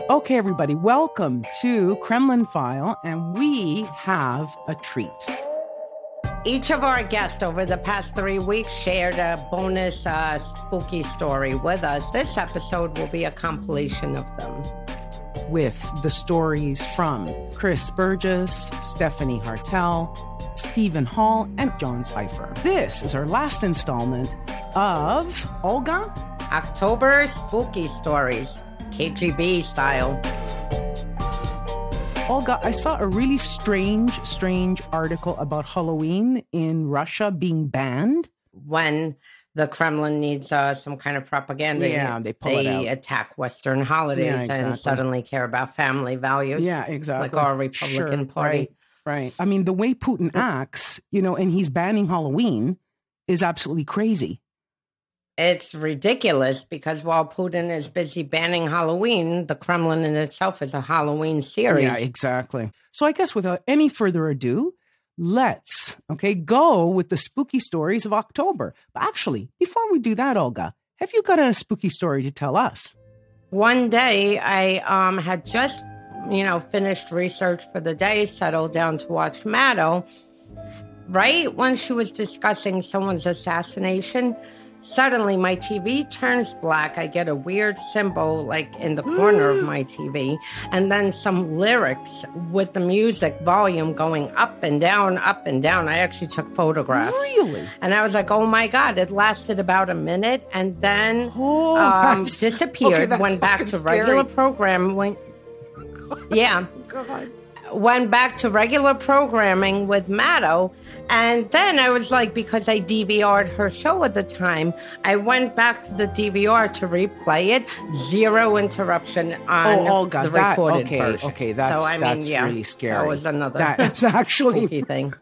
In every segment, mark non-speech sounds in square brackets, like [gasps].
Okay, everybody, welcome to Kremlin File, and we have a treat. Each of our guests over the past three weeks shared a bonus uh, spooky story with us. This episode will be a compilation of them. With the stories from Chris Burgess, Stephanie Chartell, Stephen Hall, and John Sipher. This is our last installment of Olga October Spooky Stories, KGB style. Olga, I saw a really strange, strange article about Halloween in Russia being banned. When the Kremlin needs uh, some kind of propaganda, Yeah, they pull it out. attack Western holidays Yeah, and suddenly care about family values. Yeah, exactly. Like our Republican Sure, Party. Right, right. I mean, the way Putin acts, you know, and he's banning Halloween is absolutely crazy. It's ridiculous because while Putin is busy banning Halloween, the Kremlin in itself is a Halloween series. Yeah, exactly. So I guess without any further ado, let's okay go with the spooky stories of October. But actually, before we do that, Olga, have you got a spooky story to tell us? One day, I um, had just, you know, finished research for the day, settled down to watch Maddow. Right when she was discussing someone's assassination, suddenly my TV turns black. I get a weird symbol, like in the corner of my TV, and then some lyrics with the music volume going up and down, up and down. I actually took photographs. Really? And I was like, oh my God, it lasted about a minute and then Oh, um, [laughs] disappeared, okay, went back to scary. regular program. Went, [laughs] yeah, went back to regular programming with Maddow. And then I was like, because I DVR'd her show at the time, I went back to the DVR to replay it. Zero interruption oh, on Oh, Olga, the that- recorded okay, version. okay, that's- so, I mean, that's yeah, really scary. That was another That's [laughs] actually spooky thing.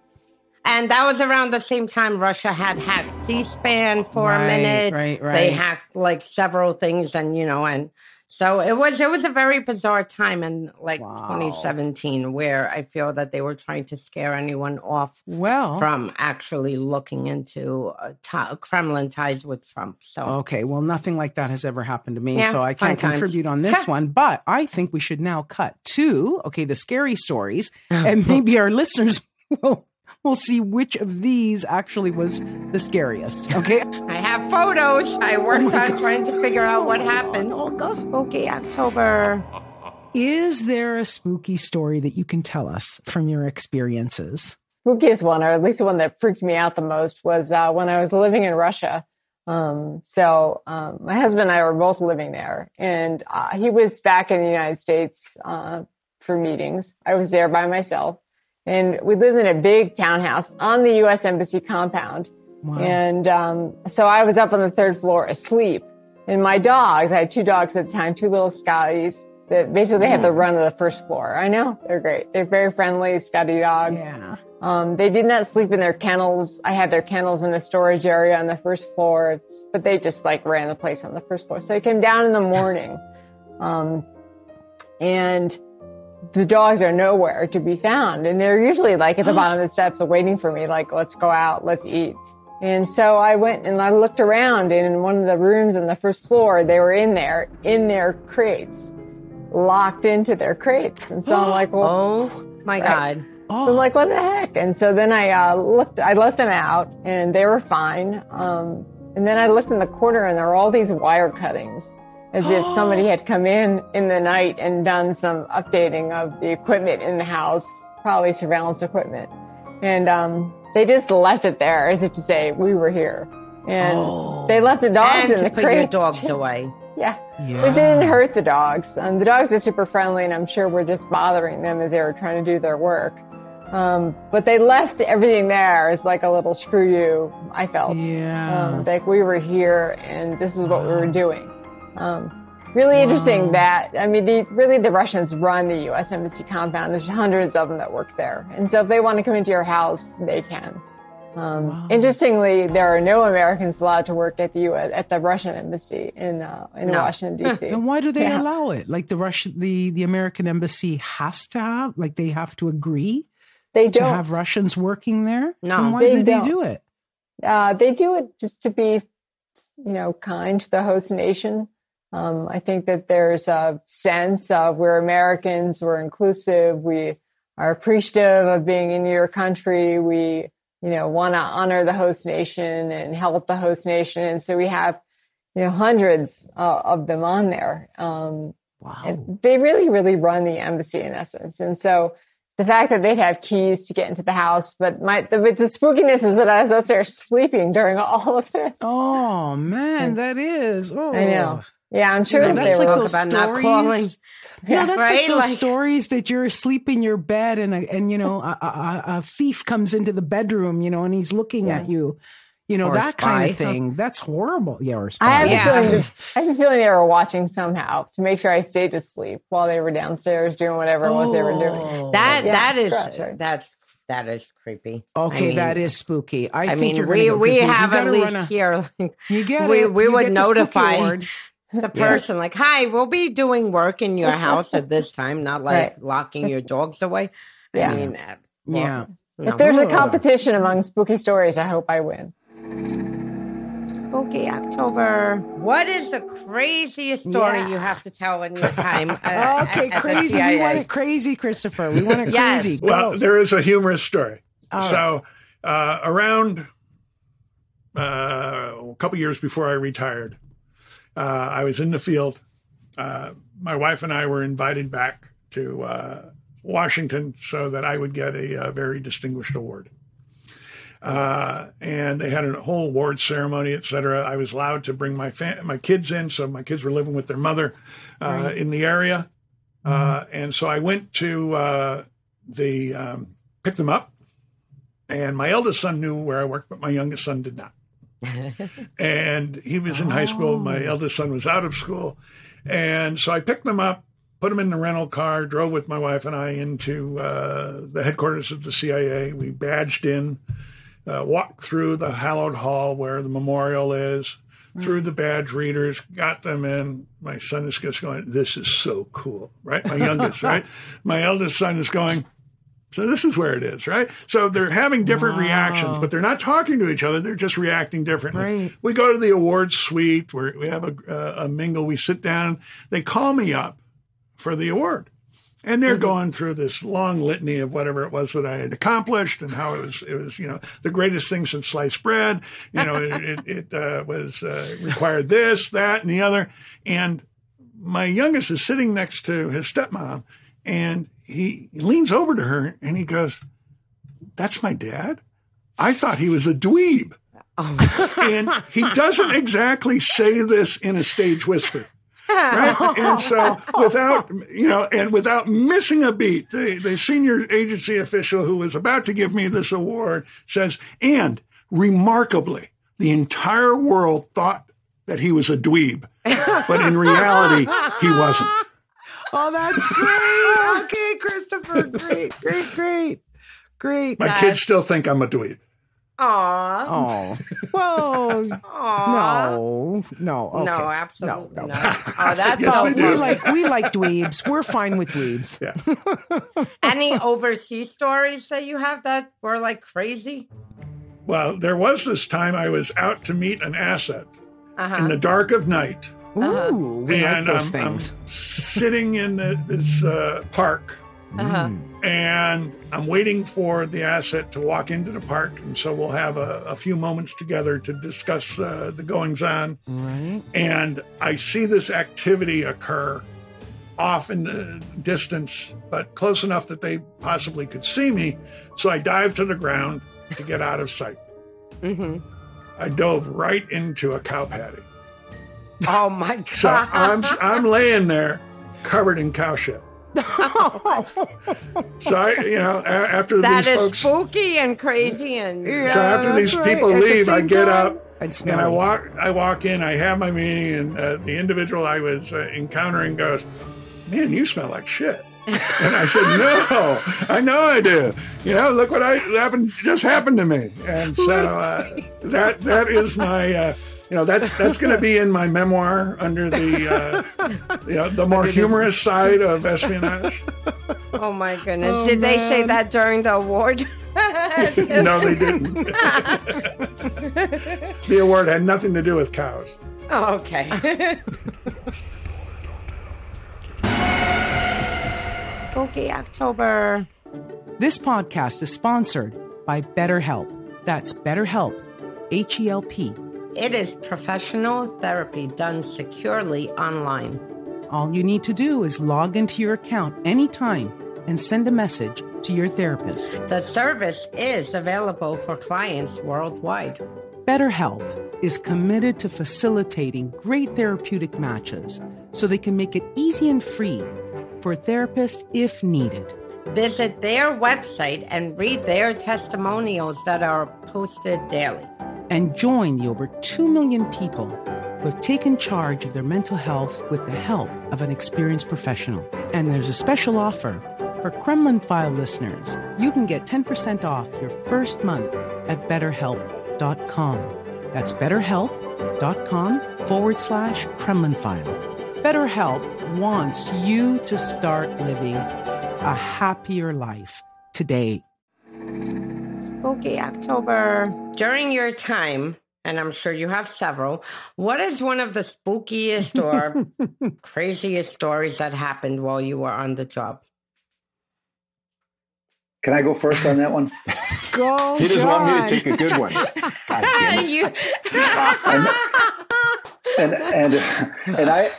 And that was around the same time Russia had hacked C-SPAN for Right, a minute. right, right. They hacked like several things, and you know, and so it was. It was a very bizarre time in like Wow. 2017, where I feel that they were trying to scare anyone off well. from actually looking into uh, Kremlin ties with Trump. So Okay, well, nothing like that has ever happened to me, Yeah, so I can't times. contribute on this [laughs] one. But I think we should now cut to okay the scary stories, [laughs] and maybe our listeners [laughs] will will see which of these actually was the scariest. Okay, [laughs] I have photos. I worked Oh on God. trying to figure out what happened. Oh, God. Okay, October. is there a spooky story that you can tell us from your experiences? spookiest one, or at least the one that freaked me out the most, was uh, when I was living in Russia. Um, so um, my husband and I were both living there, and uh, he was back in the United States uh, for meetings. I was there by myself, and we lived in a big townhouse on the U.S. Embassy compound. Wow. And um, so I was up on the third floor asleep. And my dogs, I had two dogs at the time, two little Scotties that basically had the run of the first floor. I know they're great. They're very friendly, Scotty dogs. yeah. Um, they did not sleep in their kennels. I had their kennels in the storage area on the first floor, but they just like ran the place on the first floor. So I came down in the morning, [laughs] um, and the dogs are nowhere to be found. And they're usually like at the [gasps] bottom of the steps waiting for me, like, let's go out, let's eat. And so I went and I looked around and in one of the rooms on the first floor, they were in there, in their crates, locked into their crates. And so I'm [gasps] like, well, Oh my God. Oh, so I'm like, what the heck? And so then I uh, looked, I let them out and they were fine. Um, and then I looked in the corner and there were all these wire cuttings as if somebody [gasps] had come in in the night and done some updating of the equipment in the house, probably surveillance equipment. And um, they just left it there as if to say, we were here. And Oh. they left the dogs And in to the put your dogs away. [laughs] Yeah. Yeah. Which didn't hurt the dogs. Um, the dogs are super friendly, and I'm sure we're just bothering them as they were trying to do their work. Um, but they left everything there as like a little screw you, I felt. Yeah. Um, like we were here and this is what we were doing. Um, really interesting that, I mean, the, really the Russians run the U.S. Embassy compound. There's hundreds of them that work there. And so if they want to come into your house, they can. Um, Interestingly, there are no Americans allowed to work at the U.S. at the Russian embassy in uh, in No. Washington D.C. And why do they Yeah. allow it? Like the Russian, the the American embassy has to have, like they have to agree They to don't. have Russians working there. No, Then why they do they don't. do it? Uh, they do it just to be, you know, kind to the host nation. Um, I think that there's a sense of we're Americans, we're inclusive, we are appreciative of being in your country. We, you know, want to honor the host nation and help the host nation. And so we have, you know, hundreds uh, of them on there. Um, wow. And they really, really run the embassy in essence. And so the fact that they'd have keys to get into the house, but my the, the spookiness is that I was upstairs [laughs] sleeping during all of this. Oh man, that is. Oh. I know. Yeah, I'm sure that that's they like were those about stories. not calling. [laughs] Yeah, that's right? like those Like- stories that you're asleep in your bed and a, and you know a, a, a thief comes into the bedroom, you know, and he's looking at you, you know Or that kind of spy. thing. That's horrible. Yeah, or I spy. have, Yeah. a feeling that, I have a feeling they were watching somehow to make sure I stayed asleep while they were downstairs doing whatever it was they were doing. Oh. That Yeah, that is that's right. that's that is creepy. Okay, I mean, that is spooky. I, I think mean, you're we gonna go, 'cause we have at gotta least a- here like, You get we it. we You would get notify award. The person like, "Hi, we'll be doing work in your [laughs] house at this time," not like Right. locking your [laughs] dogs away. Yeah. I mean, uh, well, Yeah. no. If there's a competition among spooky stories, I hope I win. spooky October. What is the craziest story Yeah. you have to tell in your [laughs] time? uh, Okay, at- at the crazy. We want it crazy, Christopher. We want it Yes. crazy. Well, Go. there is a humorous story. All right. so, uh, around uh, a couple years before I retired, uh, I was in the field. Uh, my wife and I were invited back to uh, Washington so that I would get a, uh very distinguished award. Uh, and they had a whole award ceremony, et cetera. I was allowed to bring my fa- my kids in, so my kids were living with their mother uh, in the area, uh, and so I went to uh, the um, pick them up. And my eldest son knew where I worked, but my youngest son did not. [laughs] and he was in high school. My eldest son was out of school. And so I picked them up, put them in the rental car, drove with my wife and I into uh, the headquarters of the CIA. We badged in, uh, walked through the hallowed hall where the memorial is, through the badge readers, got them in. My son is just going, This is so cool, right? My youngest, right? [laughs] My eldest son is going, so this is where it is, right? So they're having different reactions, but they're not talking to each other. They're just reacting differently. Right. We go to the awards suite where we have a, uh, a mingle. We sit down. They call me up for the award. And they're going through this long litany of whatever it was that I had accomplished and how it was, it was, you know, the greatest thing since sliced bread. You know, it, it, it uh, was uh, required this, that, and the other. And my youngest is sitting next to his stepmom and he leans over to her and he goes, That's my dad? I thought he was a dweeb. Oh. and he doesn't exactly say this in a stage whisper. Right? And so without, you know, and without missing a beat, the, the senior agency official who was about to give me this award says, and remarkably, the entire world thought that he was a dweeb, but in reality, he wasn't. Oh, that's great. [laughs] okay, Christopher. Great, great, great. Great. My kids still think I'm a dweeb. Aw. Oh, well, [laughs] Aw. no, no, okay. No, absolutely no. not. [laughs] Oh, that's Yes, all we We do. like we like dweebs. We're fine with dweebs. Yeah. Any overseas stories that you have that were like crazy? Well, there was this time I was out to meet an asset Uh-huh. in the dark of night. Ooh, we and like those I'm, I'm things. sitting in the, this uh, park Uh-huh. and I'm waiting for the asset to walk into the park. And so we'll have a, a few moments together to discuss uh, the goings on. Right. And I see this activity occur off in the distance, but close enough that they possibly could see me. So I dive to the ground to get out of sight. hmm I dove right into a cow patty. [laughs] Oh my god! So I'm I'm laying there covered in cow shit. [laughs] So I, you know, after that these is folks, spooky and crazy and Yeah, so after these right. people At the leave, I get time, up and and I walk. I walk in. I have my meeting, and uh, the individual I was uh, encountering goes, "Man, you smell like shit." [laughs] and I said, "No, I know I do. You know, look what I happened just happened to me." And so uh, that that is my you know that's that's going to be in my memoir under the uh, you know, the more humorous side of espionage. Oh my goodness! Oh, Did man. they say that during the award? [laughs] no, they didn't. the award had nothing to do with cows. Oh, okay. [laughs] Spooky October. This podcast is sponsored by BetterHelp. That's BetterHelp, H E L P it is professional therapy done securely online. All you need to do is log into your account anytime and send a message to your therapist. The service is available for clients worldwide. BetterHelp is committed to facilitating great therapeutic matches so they can make it easy and free for therapists if needed. Visit their website and read their testimonials that are posted daily. And join the over 2 million people who have taken charge of their mental health with the help of an experienced professional. And there's a special offer for Kremlin File listeners. You can get 10% off your first month at betterhelp.com. That's betterhelp.com forward slash Kremlin File. BetterHelp wants you to start living a happier life today. Spooky October. During your time, and I'm sure you have several, what is one of the spookiest or [laughs] craziest stories that happened while you were on the job? Can I go first on that one? [laughs] Go. He doesn't want me to take a good one. God [laughs] damn it. you, and and and I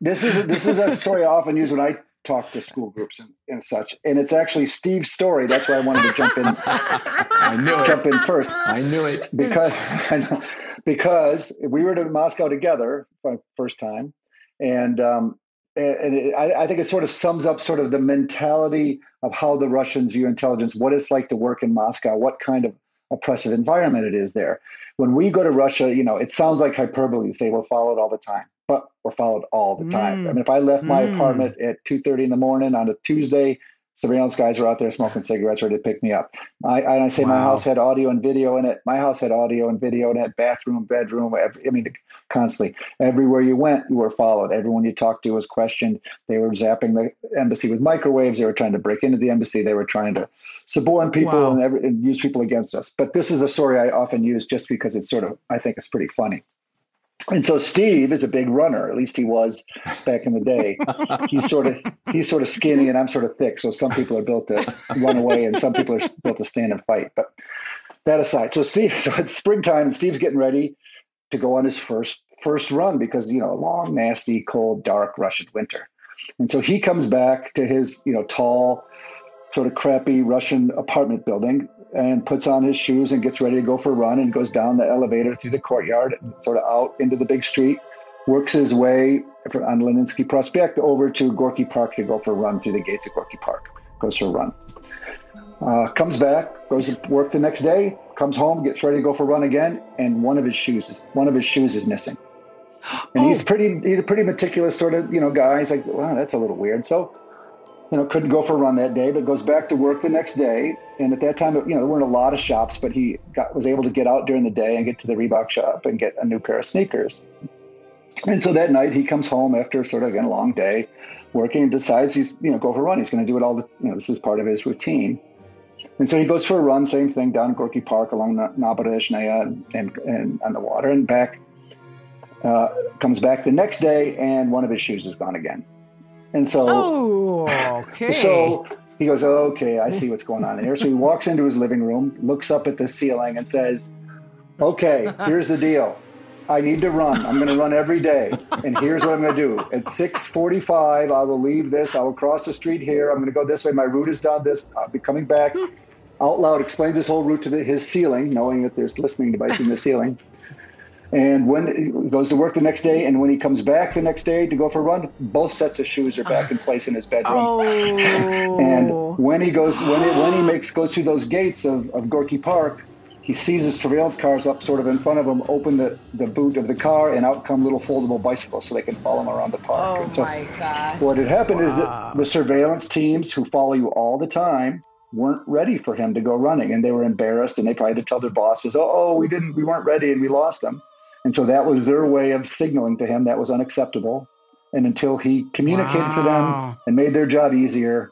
this is this is a story I often use when I talk to school groups and, and such. And it's actually Steve's story. That's why I wanted to jump in [laughs] I knew it. jump in first. I knew it. because [laughs] because we were to Moscow together for the first time, and um, and it, I, I think it sort of sums up sort of the mentality of how the Russians view intelligence, what it's like to work in Moscow, what kind of oppressive environment it is there. When we go to Russia, you know, it sounds like hyperbole to say we're followed all the time, but we're followed all the time. Mm. I mean, if I left my Mm. apartment at two thirty in the morning on a Tuesday, surveillance guys were out there smoking cigarettes ready to pick me up. I, and I say my house had audio and video in it. My house had audio and video in it, bathroom, bedroom. Every, I mean, constantly. Everywhere you went, you were followed. Everyone you talked to was questioned. They were zapping the embassy with microwaves. They were trying to break into the embassy. They were trying to suborn people Wow. and, every, and use people against us. But this is a story I often use just because it's sort of, I think it's pretty funny. And so Steve is a big runner. At least he was back in the day. [laughs] he's sort of he's sort of skinny, and I'm sort of thick. So some people are built to run away, and some people are built to stand and fight. But that aside, so Steve, [laughs] so it's springtime, and Steve's getting ready to go on his first first run because you know a long, nasty, cold, dark Russian winter. And so he comes back to his you know tall, sort of crappy Russian apartment building and puts on his shoes and gets ready to go for a run and goes down the elevator through the courtyard sort of out into the big street, works his way on Leninsky Prospect over to Gorky Park to go for a run through the gates of Gorky Park. Goes for a run. Uh, comes back, goes to work the next day, comes home, gets ready to go for a run again, and one of his shoes is one of his shoes is missing. And he's pretty he's a pretty meticulous sort of, you know, guy. He's like, wow, that's a little weird. So you know, couldn't go for a run that day, but goes back to work the next day. And at that time, you know, there weren't a lot of shops, but he got, was able to get out during the day and get to the Reebok shop and get a new pair of sneakers. And so that night he comes home after sort of again a long day working and decides he's, you know, go for a run. He's going to do it all the, you know, this is part of his routine. And so he goes for a run, same thing down in Gorky Park along Naberezhnaya and, and, and on the water and back, uh, comes back the next day and one of his shoes is gone again. And so, Oh, okay. so he goes, okay, I see what's going on here. So he walks into his living room, looks up at the ceiling, and says, okay, here's the deal. I need to run. I'm going to run every day. And here's what I'm going to do. At 6:45, I will leave this. I will cross the street here. I'm going to go this way. My route is down this. I'll be coming back. Out loud, explains this whole route to the, his ceiling, knowing that there's listening device in the ceiling. And when he goes to work the next day, and when he comes back the next day to go for a run, both sets of shoes are back in [sighs] place in his bedroom. [laughs] oh. And when he goes, when he, when he makes goes through those gates of, of Gorky Park, he sees the surveillance cars up sort of in front of him. Open the, the boot of the car, and out come little foldable bicycles, so they can follow him around the park. oh And so my God. what had happened is that the surveillance teams who follow you all the time weren't ready for him to go running, and they were embarrassed, and they probably had to tell their bosses, "Oh, oh, we didn't, we weren't ready, and we lost him." And so that was their way of signaling to him that was unacceptable. And until he communicated to them and made their job easier,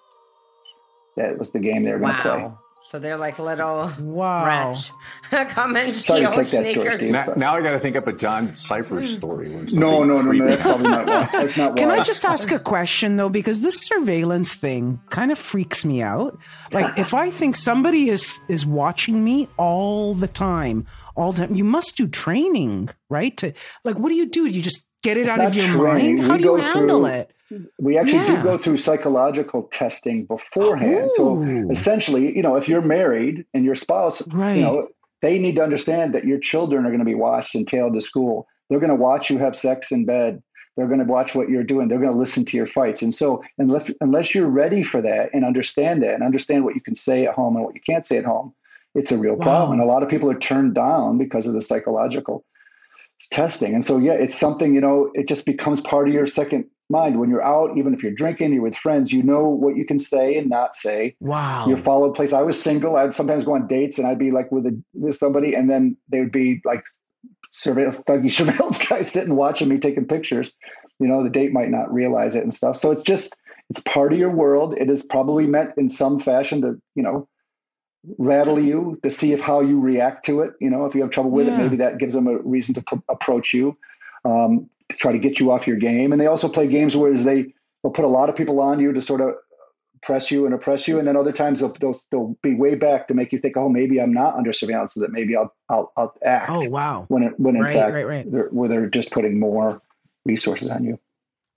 that was the game they were going to play. Wow. So they're like little Wow. rats. [laughs] Come and Sorry to steal take that story. Steve. Now, now I got to think up a John Sipher hmm. story. where No, no, no, no. That's probably not why. [laughs] That's not Can. I just ask a question though? Because this surveillance thing kind of freaks me out. Like, [laughs] if I think somebody is is watching me all the time, all the time, you must do training, right? To like, what do you do? You just get it It's out of your training. mind. How We do you handle through- it? We actually Yeah. do go through psychological testing beforehand. So essentially, you know, if you're married and your spouse, Right. you know, they need to understand that your children are going to be watched and tailed to school. They're going to watch you have sex in bed. They're going to watch what you're doing. They're going to listen to your fights. And so, unless unless you're ready for that and understand that and understand what you can say at home and what you can't say at home, it's a real Wow. problem. And a lot of people are turned down because of the psychological testing. And so, yeah, it's something, you know, it just becomes part of your second mind. When you're out, even if you're drinking, you're with friends, you know what you can say and not say. Wow. You're followed place. I was single. I'd sometimes go on dates and I'd be like with a, with somebody, and then they would be like surveillance, thuggy [laughs] surveillance guy sitting watching me taking pictures. You know, the date might not realize it and stuff. So it's just it's part of your world. It is probably meant in some fashion to, you know, rattle you to see if how you react to it. You know, if you have trouble with Yeah. it, maybe that gives them a reason to pro- approach you, um, to try to get you off your game. And they also play games where they will put a lot of people on you to sort of press you and oppress you, and then other times they'll, they'll they'll be way back to make you think, oh, maybe I'm not under surveillance, so that maybe I'll I'll, I'll act. oh wow. When it, when in Right, fact right, right. They're, where they're just putting more resources on you.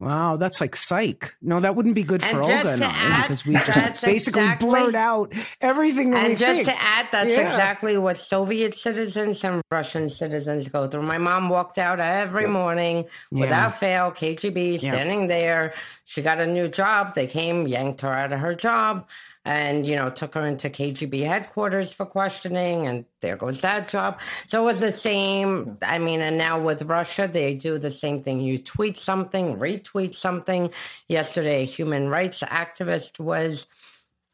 Wow, that's like psych. No, that wouldn't be good for And just Olga and I because we just basically exactly- blurt out everything that we And just think. to add, that's Yeah. exactly what Soviet citizens and Russian citizens go through. My mom walked out every morning Yeah. without fail, KGB Yeah. standing there. She got a new job. They came, yanked her out of her job, and you know took her into KGB headquarters for questioning. And there goes that job. So it was the same. Hmm. I mean, and now with Russia, they do the same thing. You tweet something, retweet something. Yesterday, a human rights activist was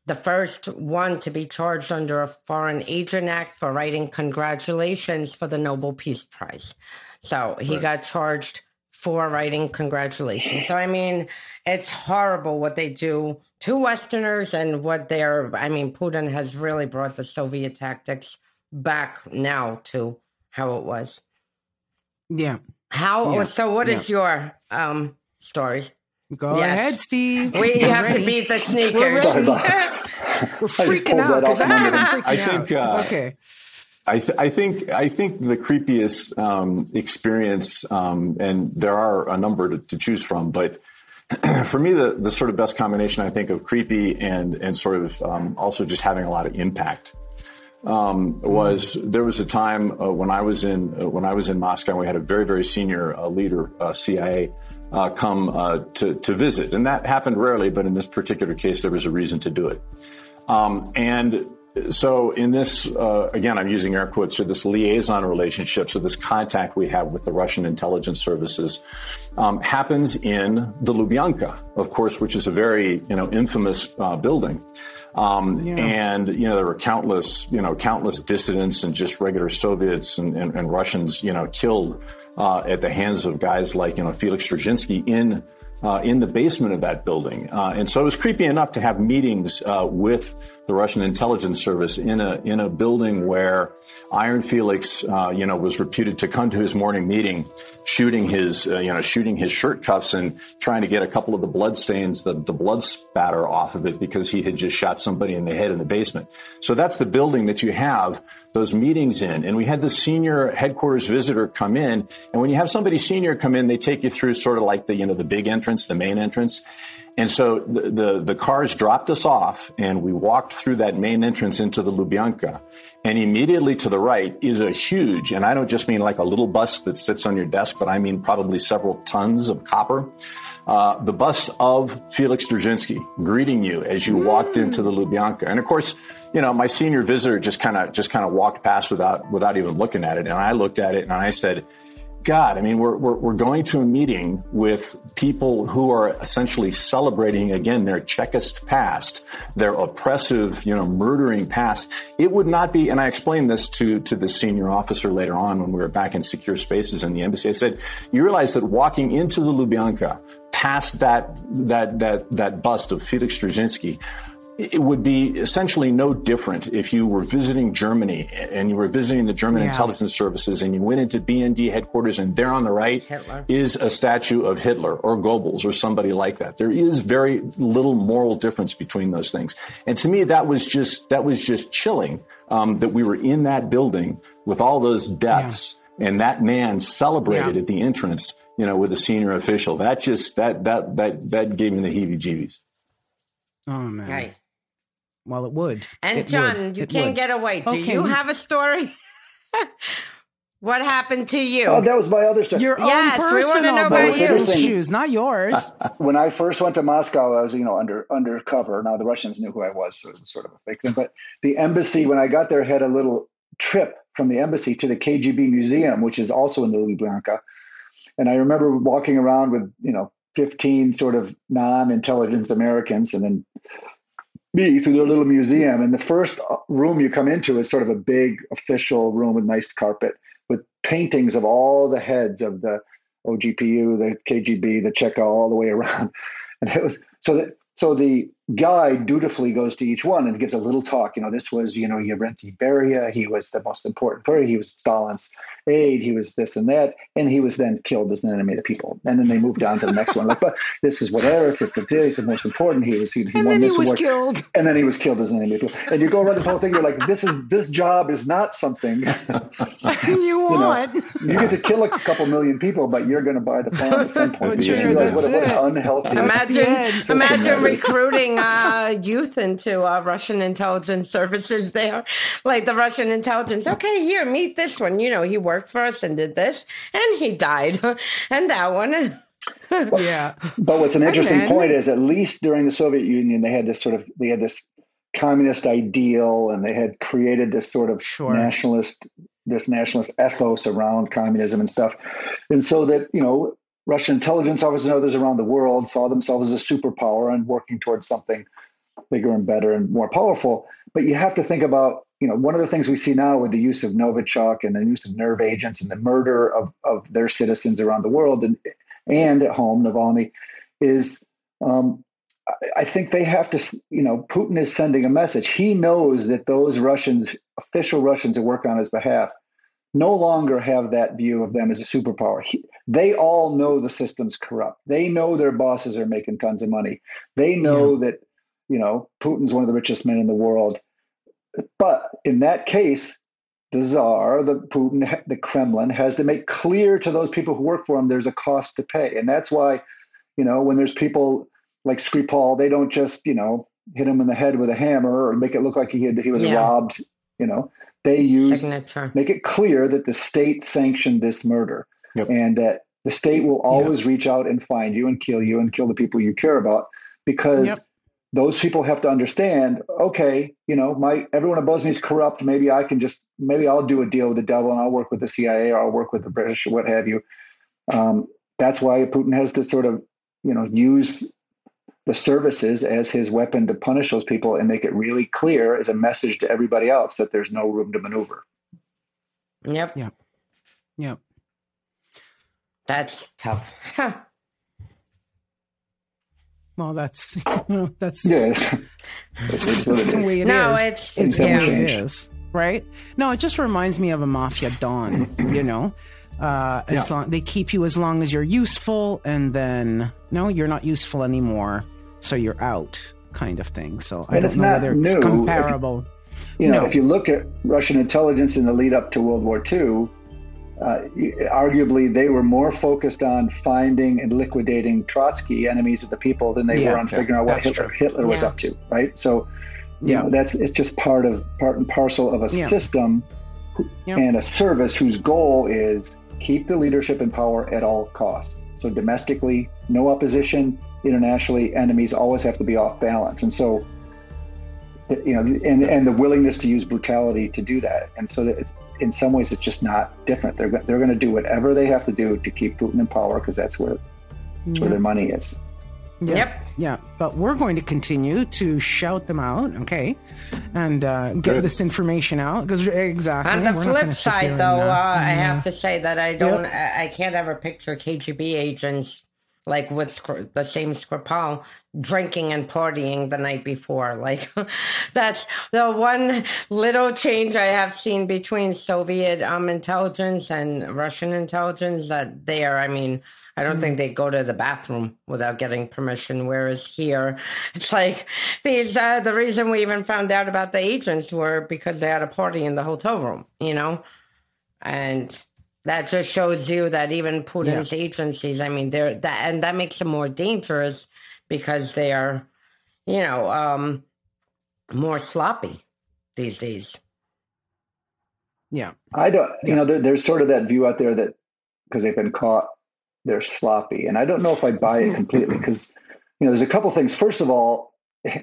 the first one to be charged under a Foreign Agent Act for writing congratulations for the Nobel Peace Prize. So he got charged for writing congratulations. So, I mean, it's horrible what they do to Westerners and what they're, I mean, Putin has really brought the Soviet tactics back now to how it was. yeah. How, Yeah. so what is your um stories? Go Yes. ahead, Steve. We We're have to beat the We're sneakers. Sorry ready. about [laughs] We're freaking out because I'm from freaking I out. think, uh, okay. I, th- I think I think the creepiest um, experience, um, and there are a number to, to choose from, but [clears throat] for me, the, the sort of best combination I think of creepy and and sort of um, also just having a lot of impact um, was there was a time uh, when I was in uh, when I was in Moscow. We had a very very senior uh, leader, uh, CIA, uh, come uh, to to visit, and that happened rarely, but in this particular case, there was a reason to do it. Um, and so, in this, uh, again, I'm using air quotes, so this liaison relationship, so this contact we have with the Russian intelligence services, um, happens in the Lubyanka, of course, which is a very, you know, infamous uh, building. Um, And you know there were countless, you know, countless dissidents and just regular Soviets and, and, and Russians, you know, killed uh, at the hands of guys like you know Felix Dzerzhinsky in uh, in the basement of that building. Uh, and so it was creepy enough to have meetings uh, with the Russian intelligence service in a in a building where Iron Felix, uh, you know, was reputed to come to his morning meeting, shooting his uh, you know shooting his shirt cuffs and trying to get a couple of the blood stains, the the blood spatter off of it because he had just shot somebody in the head in the basement. So that's the building that you have those meetings in. And we had the senior headquarters visitor come in, and when you have somebody senior come in, they take you through sort of like the you know the big entrance, the main entrance. And so the, the, the cars dropped us off, and we walked through that main entrance into the Lubyanka. And immediately to the right is a huge, and I don't just mean like a little bust that sits on your desk, but I mean probably several tons of copper. Uh, the bust of Felix Dzerzhinsky greeting you as you walked into the Lubyanka. And of course, you know, my senior visitor just kind of just kind of walked past without without even looking at it. And I looked at it and I said, God, I mean, we're, we're, we're going to a meeting with people who are essentially celebrating again their Chekist past, their oppressive, you know, murdering past. It would not be, and I explained this to, to the senior officer later on when we were back in secure spaces in the embassy. I said, you realize that walking into the Lubyanka, past that, that, that, that bust of Felix Dzerzhinsky, it would be essentially no different if you were visiting Germany and you were visiting the German Yeah. intelligence services and you went into BND headquarters and there on the right Hitler. is a statue of Hitler or Goebbels or somebody like that. There is very little moral difference between those things. And to me, that was just, that was just chilling um, that we were in that building with all those deaths and that man celebrated Yeah. at the entrance, you know, with a senior official. That just, that, that, that, that gave me the heebie jeebies. Oh man. Right. Well, it would. And It John, would. you It can't would. get away. Do Okay. you have a story? [laughs] what happened to you? Oh, that was my other story. Your Yes, we own wanna personal know about you. shoes, not yours. when I first went to Moscow, I was, you know, under undercover. Now the Russians knew who I was, so it was sort of a fake thing. But the embassy, when I got there, had a little trip from the embassy to the KGB museum, which is also in the Lubyanka. And I remember walking around with, you know, 15 sort of non-intelligence Americans, and then me through their little museum. And the first uh, room you come into is sort of a big official room with nice carpet with paintings of all the heads of the OGPU, the KGB, the Cheka, all the way [laughs] around. And it was so that so the guide dutifully goes to each one and gives a little talk. You know, this was, you know, Yerenti Beria. He was the most important person. He was Stalin's aide. He was this and that. And he was then killed as an enemy of the people. And then they moved on to the next one. Like, but this is what Eric, he's the most important. He was, he, he and won then he this was award killed. and then he was killed as an enemy. of people. And you go around this whole thing. You're like, this is this job is not something [laughs] you want? you get to kill a couple million people, but you're going to buy the farm at some [laughs] point. Sure, like, what, what an unhealthy. Imagine, imagine [laughs] recruiting uh, youth into uh, Russian intelligence services there. Like the Russian intelligence, okay, here, meet this one. You know, he worked for us and did this, and he died. [laughs] and that one. yeah. But what's an interesting then- point is, at least during the Soviet Union, they had this sort of they had this communist ideal, and they had created this sort of Sure. nationalist this nationalist ethos around communism and stuff, and so that you know. Russian intelligence officers and others around the world saw themselves as a superpower and working towards something bigger and better and more powerful. But you have to think about, you know, one of the things we see now with the use of Novichok and the use of nerve agents and the murder of, of their citizens around the world and and at home, Navalny, is um, I- think they have to, you know, Putin is sending a message. He knows that those Russians, official Russians who work on his behalf, no longer have that view of them as a superpower. He, they all know the system's corrupt. They know their bosses are making tons of money. They know that, you know, Putin's one of the richest men in the world. But in that case, the czar, the Putin, the Kremlin has to make clear to those people who work for him there's a cost to pay, and that's why, you know, when there's people like Skripal, they don't just you know hit him in the head with a hammer or make it look like he had he was Yeah. robbed. You know, they use Signature. make it clear that the state sanctioned this murder Yep. and that the state will always reach out and find you and kill you and kill the people you care about because Yep. those people have to understand okay you know my everyone above me is corrupt maybe i can just maybe i'll do a deal with the devil and i'll work with the cia or i'll work with the british or what have you um, that's why putin has to sort of you know use the services as his weapon to punish those people and make it really clear as a message to everybody else that there's no room to maneuver Yep. Yeah. That's tough. Huh. Well, that's [laughs] you know, that's yeah it's what it the is. way it is. No, it's- it's it's the way never it changed. is, right? No, it just reminds me of a mafia don. [clears throat] you know, uh, as Yeah. long they keep you as long as you're useful, and then no, you're not useful anymore, so you're out, kind of thing. So I don't know not whether it's new. comparable. You know, No. if you look at Russian intelligence in the lead up to World War II, uh, arguably they were more focused on finding and liquidating Trotsky, enemies of the people, than they Yeah, were on yeah, figuring out what that's Hitler, true. Hitler was up to, right? So, you Yeah. know, that's it's just part of part and parcel of a Yeah. system Yep. and a service whose goal is keep the leadership in power at all costs. So domestically, no opposition. Internationally, enemies always have to be off balance, and so you know, and and the willingness to use brutality to do that. And so that it's, in some ways, it's just not different. They're they're going to do whatever they have to do to keep Putin in power because that's where that's where their money is. Yeah. Yep. Yeah, but we're going to continue to shout them out, okay, and uh, get Good. this information out because exactly. On the we're flip gonna sit here side, though, uh, uh, I have to say that I don't, I, I can't ever picture KGB agents like with the same Skripal, drinking and partying the night before. [laughs] Like that's the one little change I have seen between Soviet um, intelligence and Russian intelligence. That there, I mean, I don't mm. think they go to the bathroom without getting permission. Whereas here, it's like these. Uh, the reason we even found out about the agents were because they had a party in the hotel room. You know, and that just shows you that even Putin's yeah. agencies, I mean, they're that, and that makes them more dangerous because they are, you know, um, more sloppy these days. Yeah. I don't, you know, there, there's sort of that view out there that because they've been caught, they're sloppy. And I don't know if I buy it completely because, you know, there's a couple things. First of all,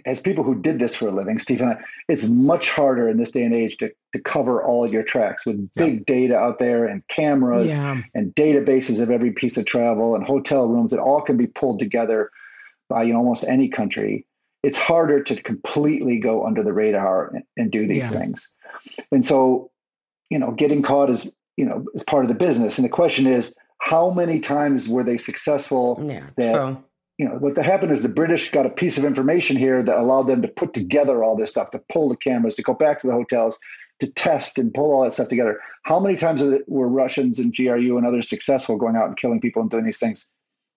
as people who did this for a living, Stephen, it's much harder in this day and age to, to cover all your tracks with big yeah. data out there and cameras yeah. and databases of every piece of travel and hotel rooms that all can be pulled together by you know, almost any country. It's harder to completely go under the radar and, and do these yeah. things. And so, you know, getting caught is, you know, is part of the business. And the question is, how many times were they successful yeah, that so you know what happened is the british got a piece of information here that allowed them to put together all this stuff to pull the cameras to go back to the hotels to test and pull all that stuff together. How many times were russians and gru and others successful going out and killing people and doing these things?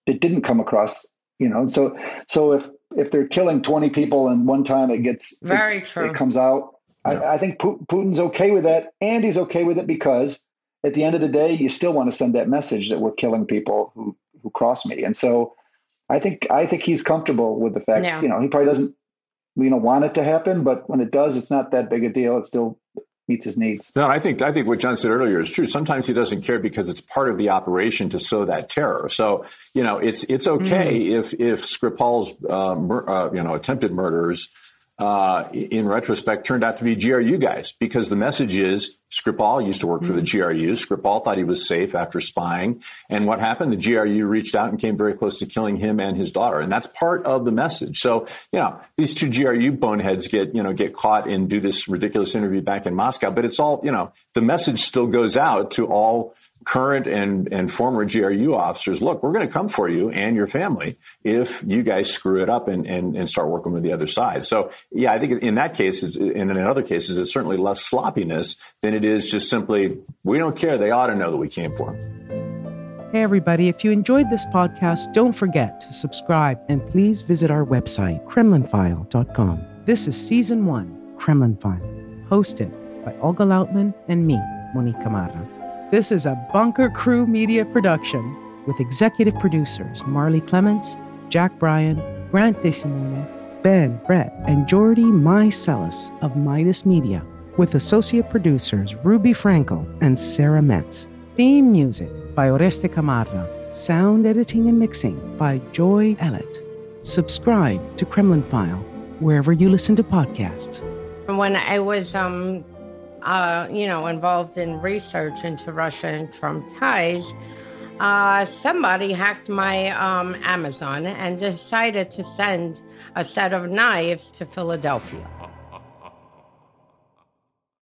That didn't come across you know so so if if they're killing 20 people and one time it gets very it, true. it comes out I, I think putin's okay with that and he's okay with it because at the end of the day you still want to send that message that we're killing people who who cross me. And so I think I think he's comfortable with the fact. Yeah. You know, he probably doesn't you know want it to happen, but when it does, it's not that big a deal. It still meets his needs. No, I think I think what John said earlier is true. Sometimes he doesn't care because it's part of the operation to sow that terror. So you know, it's it's okay mm. if if Skripal's uh, mur- uh, you know attempted murders uh, in retrospect turned out to be GRU guys because the message is Skripal used to work for the mm-hmm. GRU. Skripal thought he was safe after spying. And what happened? The GRU reached out and came very close to killing him and his daughter. And that's part of the message. So, you know, these two GRU boneheads get, you know, get caught and do this ridiculous interview back in Moscow. But it's all, you know, the message still goes out to all current and, and former GRU officers, look, we're going to come for you and your family if you guys screw it up and, and, and start working with the other side. So, yeah, I think in that case, and in other cases, it's certainly less sloppiness than it is just simply, we don't care. They ought to know that we came for them. Hey, everybody, if you enjoyed this podcast, don't forget to subscribe and please visit our website, KremlinFile.com. This is season one, Kremlin File, hosted by Olga Lautman and me, Monica Camarra. This is a Bunker Crew Media production with executive producers Marley Clements, Jack Bryan, Grant DeSimone, Ben Brett, and Jordy Mycelis of Midas Media, with associate producers Ruby Frankel and Sarah Metz. Theme music by Oreste Camarra. Sound editing and mixing by Joy Ellett. Subscribe to Kremlin File wherever you listen to podcasts. When I was um, uh, you know, involved in research into Russia and Trump ties, uh, somebody hacked my um, Amazon and decided to send a set of knives to Philadelphia.